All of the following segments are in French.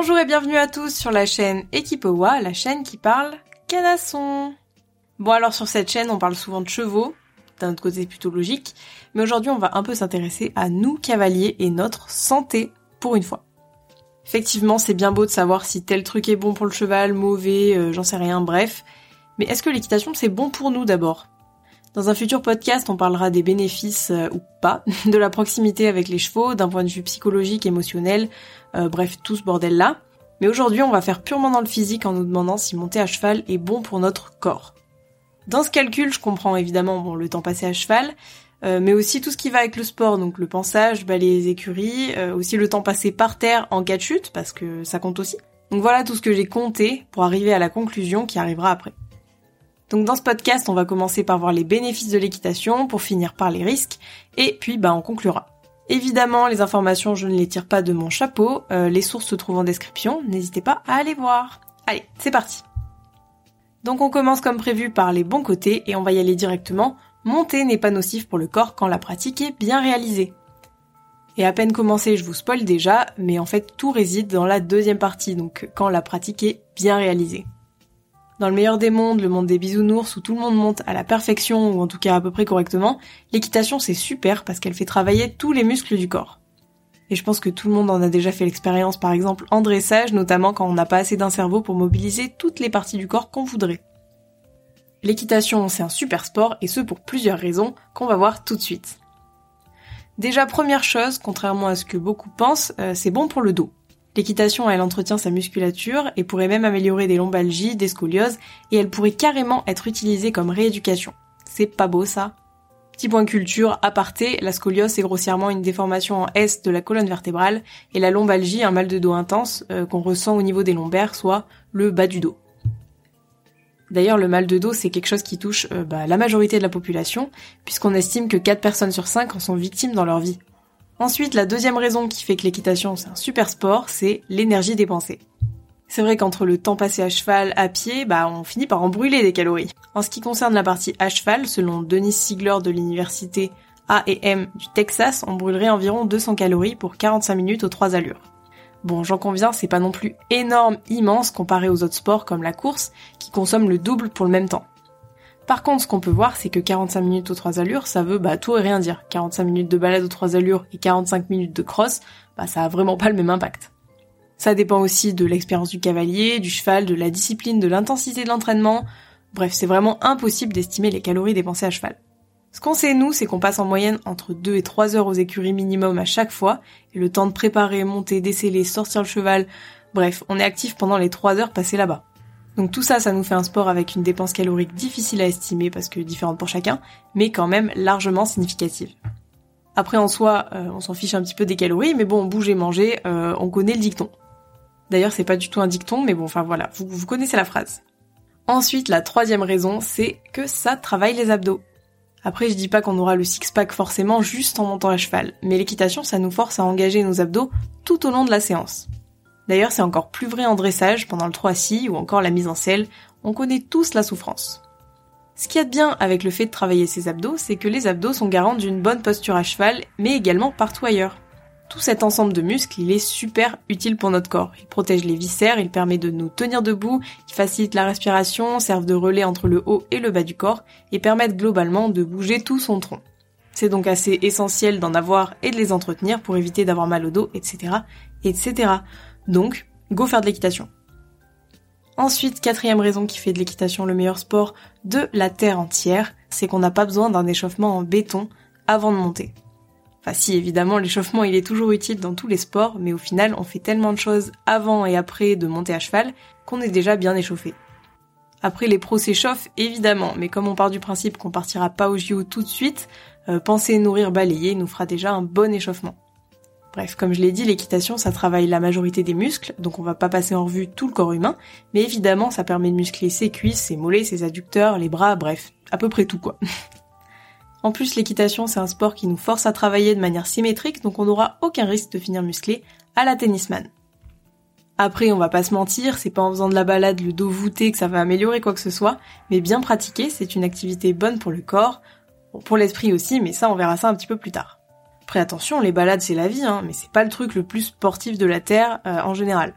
Bonjour et bienvenue à tous sur la chaîne Equipowa, la chaîne qui parle canasson. Bon alors sur cette chaîne on parle souvent de chevaux, d'un autre côté plutôt logique, mais aujourd'hui on va un peu s'intéresser à nous cavaliers et notre santé pour une fois. Effectivement c'est bien beau de savoir si tel truc est bon pour le cheval, mauvais, euh, j'en sais rien, bref, mais est-ce que l'équitation c'est bon pour nous d'abord? Dans un futur podcast, on parlera des bénéfices euh, ou pas de la proximité avec les chevaux, d'un point de vue psychologique, émotionnel, euh, bref, tout ce bordel-là. Mais aujourd'hui, on va faire purement dans le physique en nous demandant si monter à cheval est bon pour notre corps. Dans ce calcul, je comprends évidemment bon, le temps passé à cheval, euh, mais aussi tout ce qui va avec le sport, donc le pensage, balayer les écuries, aussi le temps passé par terre en cas de chute, parce que ça compte aussi. Donc voilà tout ce que j'ai compté pour arriver à la conclusion qui arrivera après. Donc dans ce podcast, on va commencer par voir les bénéfices de l'équitation pour finir par les risques et puis bah on conclura. Évidemment, les informations, je ne les tire pas de mon chapeau, euh, les sources se trouvent en description, n'hésitez pas à aller voir. Allez, c'est parti. Donc on commence comme prévu par les bons côtés et on va y aller directement. Monter n'est pas nocif pour le corps quand la pratique est bien réalisée. Et à peine commencé, je vous spoil déjà, mais en fait tout réside dans la deuxième partie, donc quand la pratique est bien réalisée. Dans le meilleur des mondes, le monde des bisounours où tout le monde monte à la perfection ou en tout cas à peu près correctement, l'équitation c'est super parce qu'elle fait travailler tous les muscles du corps. Et je pense que tout le monde en a déjà fait l'expérience par exemple en dressage, notamment quand on n'a pas assez d'un cerveau pour mobiliser toutes les parties du corps qu'on voudrait. L'équitation c'est un super sport et ce pour plusieurs raisons qu'on va voir tout de suite. Déjà première chose, contrairement à ce que beaucoup pensent, euh, c'est bon pour le dos. L'équitation, elle entretient sa musculature et pourrait même améliorer des lombalgies, des scolioses, et elle pourrait carrément être utilisée comme rééducation. C'est pas beau ça? Petit point culture, aparté, la scoliose c'est grossièrement une déformation en S de la colonne vertébrale, et la lombalgie un mal de dos intense euh, qu'on ressent au niveau des lombaires, soit le bas du dos. D'ailleurs, le mal de dos, c'est quelque chose qui touche euh, bah, la majorité de la population, puisqu'on estime que 4 personnes sur 5 en sont victimes dans leur vie. Ensuite, la deuxième raison qui fait que l'équitation c'est un super sport, c'est l'énergie dépensée. C'est vrai qu'entre le temps passé à cheval, à pied, bah on finit par en brûler des calories. En ce qui concerne la partie à cheval, selon Denis Ziegler de l'université A&M du Texas, on brûlerait environ 200 calories pour 45 minutes aux trois allures. Bon, j'en conviens, c'est pas non plus énorme, immense comparé aux autres sports comme la course, qui consomment le double pour le même temps. Par contre, ce qu'on peut voir, c'est que 45 minutes aux trois allures, ça veut bah, tout et rien dire. 45 minutes de balade aux trois allures et 45 minutes de cross, bah, ça a vraiment pas le même impact. Ça dépend aussi de l'expérience du cavalier, du cheval, de la discipline, de l'intensité de l'entraînement. Bref, c'est vraiment impossible d'estimer les calories dépensées à cheval. Ce qu'on sait nous, c'est qu'on passe en moyenne entre 2 et 3 heures aux écuries minimum à chaque fois, et le temps de préparer, monter, déceler, sortir le cheval, bref, on est actif pendant les 3 heures passées là-bas. Donc tout ça, ça nous fait un sport avec une dépense calorique difficile à estimer parce que différente pour chacun, mais quand même largement significative. Après en soi, euh, on s'en fiche un petit peu des calories, mais bon, bouger, manger, euh, on connaît le dicton. D'ailleurs, c'est pas du tout un dicton, mais bon, enfin voilà, vous, vous connaissez la phrase. Ensuite, la troisième raison, c'est que ça travaille les abdos. Après, je dis pas qu'on aura le six-pack forcément juste en montant à cheval, mais l'équitation, ça nous force à engager nos abdos tout au long de la séance. D'ailleurs, c'est encore plus vrai en dressage, pendant le 3 si ou encore la mise en selle, on connaît tous la souffrance. Ce qu'il y de bien avec le fait de travailler ses abdos, c'est que les abdos sont garants d'une bonne posture à cheval, mais également partout ailleurs. Tout cet ensemble de muscles, il est super utile pour notre corps. Il protège les viscères, il permet de nous tenir debout, il facilite la respiration, servent de relais entre le haut et le bas du corps, et permettent globalement de bouger tout son tronc. C'est donc assez essentiel d'en avoir et de les entretenir pour éviter d'avoir mal au dos, etc., etc. Donc, go faire de l'équitation. Ensuite, quatrième raison qui fait de l'équitation le meilleur sport de la Terre entière, c'est qu'on n'a pas besoin d'un échauffement en béton avant de monter. Enfin si, évidemment, l'échauffement il est toujours utile dans tous les sports, mais au final on fait tellement de choses avant et après de monter à cheval qu'on est déjà bien échauffé. Après les pros s'échauffent, évidemment, mais comme on part du principe qu'on partira pas au JO tout de suite, euh, penser nourrir balayer nous fera déjà un bon échauffement. Bref, comme je l'ai dit, l'équitation, ça travaille la majorité des muscles, donc on va pas passer en revue tout le corps humain, mais évidemment, ça permet de muscler ses cuisses, ses mollets, ses adducteurs, les bras, bref, à peu près tout quoi. en plus, l'équitation, c'est un sport qui nous force à travailler de manière symétrique, donc on n'aura aucun risque de finir musclé à la tennisman. Après, on va pas se mentir, c'est pas en faisant de la balade le dos voûté que ça va améliorer quoi que ce soit, mais bien pratiqué, c'est une activité bonne pour le corps, pour l'esprit aussi, mais ça on verra ça un petit peu plus tard. Après attention, les balades c'est la vie, hein, mais c'est pas le truc le plus sportif de la Terre euh, en général.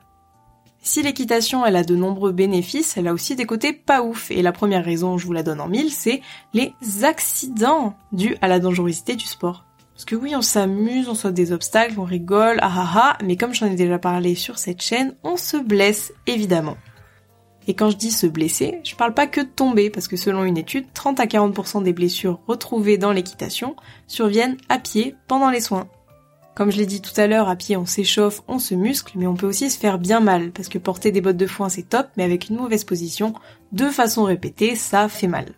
Si l'équitation, elle a de nombreux bénéfices, elle a aussi des côtés pas ouf. Et la première raison, je vous la donne en mille, c'est les accidents dus à la dangerosité du sport. Parce que oui, on s'amuse, on saute des obstacles, on rigole, ah ah ah, mais comme j'en ai déjà parlé sur cette chaîne, on se blesse, évidemment. Et quand je dis se blesser, je parle pas que de tomber, parce que selon une étude, 30 à 40% des blessures retrouvées dans l'équitation surviennent à pied pendant les soins. Comme je l'ai dit tout à l'heure, à pied on s'échauffe, on se muscle, mais on peut aussi se faire bien mal, parce que porter des bottes de foin c'est top, mais avec une mauvaise position, de façon répétée, ça fait mal.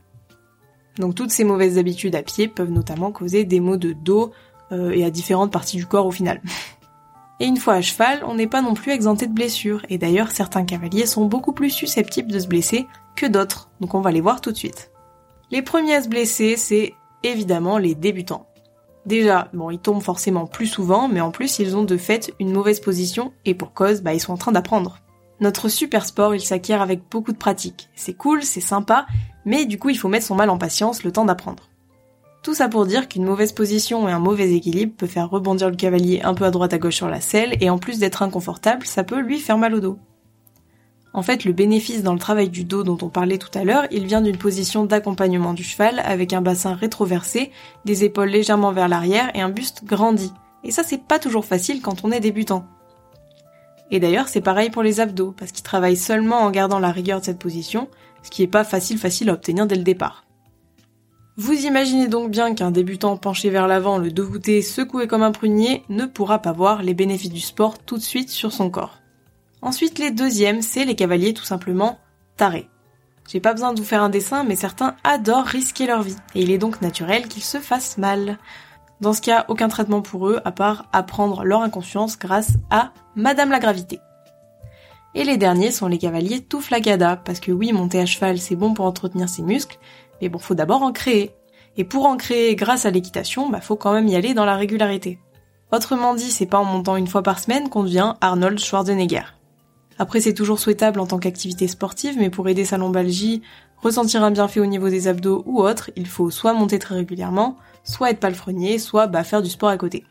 Donc toutes ces mauvaises habitudes à pied peuvent notamment causer des maux de dos euh, et à différentes parties du corps au final. Et une fois à cheval, on n'est pas non plus exempté de blessures, et d'ailleurs certains cavaliers sont beaucoup plus susceptibles de se blesser que d'autres, donc on va les voir tout de suite. Les premiers à se blesser, c'est évidemment les débutants. Déjà, bon, ils tombent forcément plus souvent, mais en plus, ils ont de fait une mauvaise position, et pour cause, bah, ils sont en train d'apprendre. Notre super sport, il s'acquiert avec beaucoup de pratique. C'est cool, c'est sympa, mais du coup, il faut mettre son mal en patience le temps d'apprendre. Tout ça pour dire qu'une mauvaise position et un mauvais équilibre peut faire rebondir le cavalier un peu à droite à gauche sur la selle, et en plus d'être inconfortable, ça peut lui faire mal au dos. En fait, le bénéfice dans le travail du dos dont on parlait tout à l'heure, il vient d'une position d'accompagnement du cheval avec un bassin rétroversé, des épaules légèrement vers l'arrière et un buste grandi. Et ça, c'est pas toujours facile quand on est débutant. Et d'ailleurs, c'est pareil pour les abdos, parce qu'ils travaillent seulement en gardant la rigueur de cette position, ce qui est pas facile facile à obtenir dès le départ. Vous imaginez donc bien qu'un débutant penché vers l'avant, le dos voûté, secoué comme un prunier, ne pourra pas voir les bénéfices du sport tout de suite sur son corps. Ensuite, les deuxièmes, c'est les cavaliers tout simplement tarés. J'ai pas besoin de vous faire un dessin, mais certains adorent risquer leur vie, et il est donc naturel qu'ils se fassent mal. Dans ce cas, aucun traitement pour eux, à part apprendre leur inconscience grâce à Madame la Gravité. Et les derniers sont les cavaliers tout flagada, parce que oui, monter à cheval c'est bon pour entretenir ses muscles, mais bon, faut d'abord en créer. Et pour en créer grâce à l'équitation, bah faut quand même y aller dans la régularité. Autrement dit, c'est pas en montant une fois par semaine qu'on devient Arnold Schwarzenegger. Après, c'est toujours souhaitable en tant qu'activité sportive, mais pour aider sa lombalgie, ressentir un bienfait au niveau des abdos ou autre, il faut soit monter très régulièrement, soit être palefrenier, soit bah, faire du sport à côté.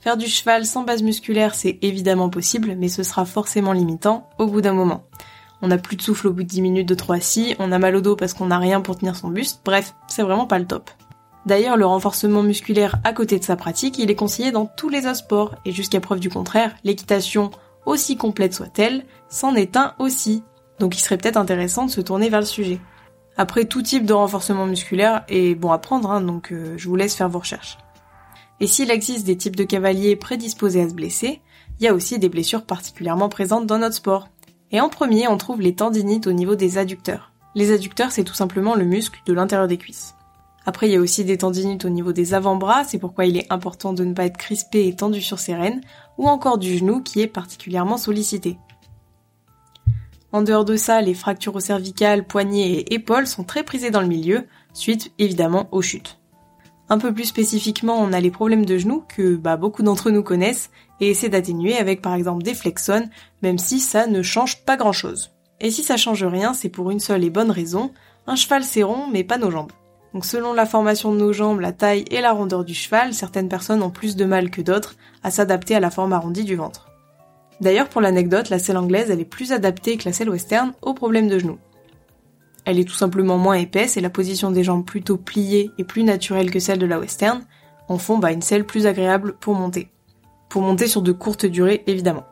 Faire du cheval sans base musculaire, c'est évidemment possible, mais ce sera forcément limitant au bout d'un moment. On n'a plus de souffle au bout de 10 minutes de 3 assis, on a mal au dos parce qu'on n'a rien pour tenir son buste, bref, c'est vraiment pas le top. D'ailleurs, le renforcement musculaire à côté de sa pratique, il est conseillé dans tous les autres sports, et jusqu'à preuve du contraire, l'équitation, aussi complète soit-elle, s'en est un aussi. Donc il serait peut-être intéressant de se tourner vers le sujet. Après, tout type de renforcement musculaire est bon à prendre, hein, donc euh, je vous laisse faire vos recherches. Et s'il existe des types de cavaliers prédisposés à se blesser, il y a aussi des blessures particulièrement présentes dans notre sport. Et en premier, on trouve les tendinites au niveau des adducteurs. Les adducteurs, c'est tout simplement le muscle de l'intérieur des cuisses. Après, il y a aussi des tendinites au niveau des avant-bras, c'est pourquoi il est important de ne pas être crispé et tendu sur ses rênes, ou encore du genou qui est particulièrement sollicité. En dehors de ça, les fractures cervicales, poignets et épaules sont très prisées dans le milieu, suite évidemment aux chutes. Un peu plus spécifiquement, on a les problèmes de genoux que bah, beaucoup d'entre nous connaissent et essaient d'atténuer avec par exemple des flexons, même si ça ne change pas grand chose. Et si ça change rien, c'est pour une seule et bonne raison, un cheval c'est rond mais pas nos jambes. Donc selon la formation de nos jambes, la taille et la rondeur du cheval, certaines personnes ont plus de mal que d'autres à s'adapter à la forme arrondie du ventre. D'ailleurs, pour l'anecdote, la selle anglaise, elle est plus adaptée que la selle western aux problèmes de genoux. Elle est tout simplement moins épaisse et la position des jambes plutôt pliée et plus naturelle que celle de la western en font bah, une selle plus agréable pour monter. Monter sur de courtes durées, évidemment.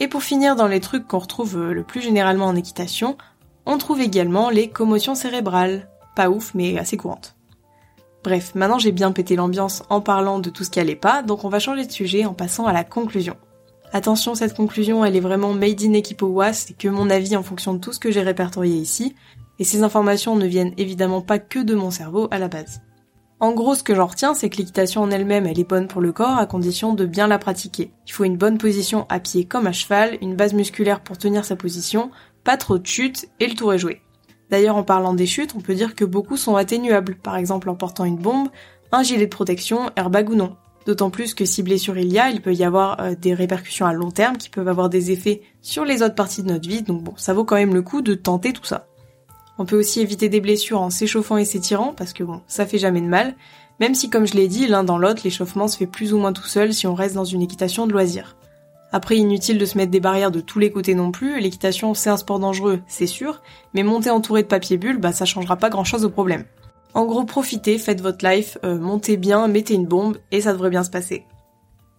Et pour finir dans les trucs qu'on retrouve euh, le plus généralement en équitation, on trouve également les commotions cérébrales, pas ouf, mais assez courante. Bref, maintenant j'ai bien pété l'ambiance en parlant de tout ce qui allait pas, donc on va changer de sujet en passant à la conclusion. Attention, cette conclusion, elle est vraiment made in Equipowa, c'est que mon avis en fonction de tout ce que j'ai répertorié ici, et ces informations ne viennent évidemment pas que de mon cerveau à la base. En gros, ce que j'en retiens, c'est que l'équitation en elle-même, elle est bonne pour le corps à condition de bien la pratiquer. Il faut une bonne position à pied comme à cheval, une base musculaire pour tenir sa position, pas trop de chute, et le tour est joué. D'ailleurs, en parlant des chutes, on peut dire que beaucoup sont atténuables, par exemple en portant une bombe, un gilet de protection, airbag ou non. D'autant plus que si blessure il y a, il peut y avoir euh, des répercussions à long terme qui peuvent avoir des effets sur les autres parties de notre vie, donc bon, ça vaut quand même le coup de tenter tout ça. On peut aussi éviter des blessures en s'échauffant et s'étirant, parce que bon, ça fait jamais de mal, même si comme je l'ai dit, l'un dans l'autre, l'échauffement se fait plus ou moins tout seul si on reste dans une équitation de loisir. Après, inutile de se mettre des barrières de tous les côtés non plus, l'équitation c'est un sport dangereux, c'est sûr, mais monter entouré de papier bulle, bah ça changera pas grand chose au problème. En gros, profitez, faites votre life, euh, montez bien, mettez une bombe, et ça devrait bien se passer.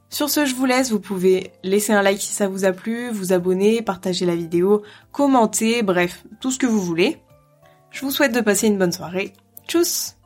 Sur ce, je vous laisse, vous pouvez laisser un like si ça vous a plu, vous abonner, partager la vidéo, commenter, bref, tout ce que vous voulez. Je vous souhaite de passer une bonne soirée. Tchuss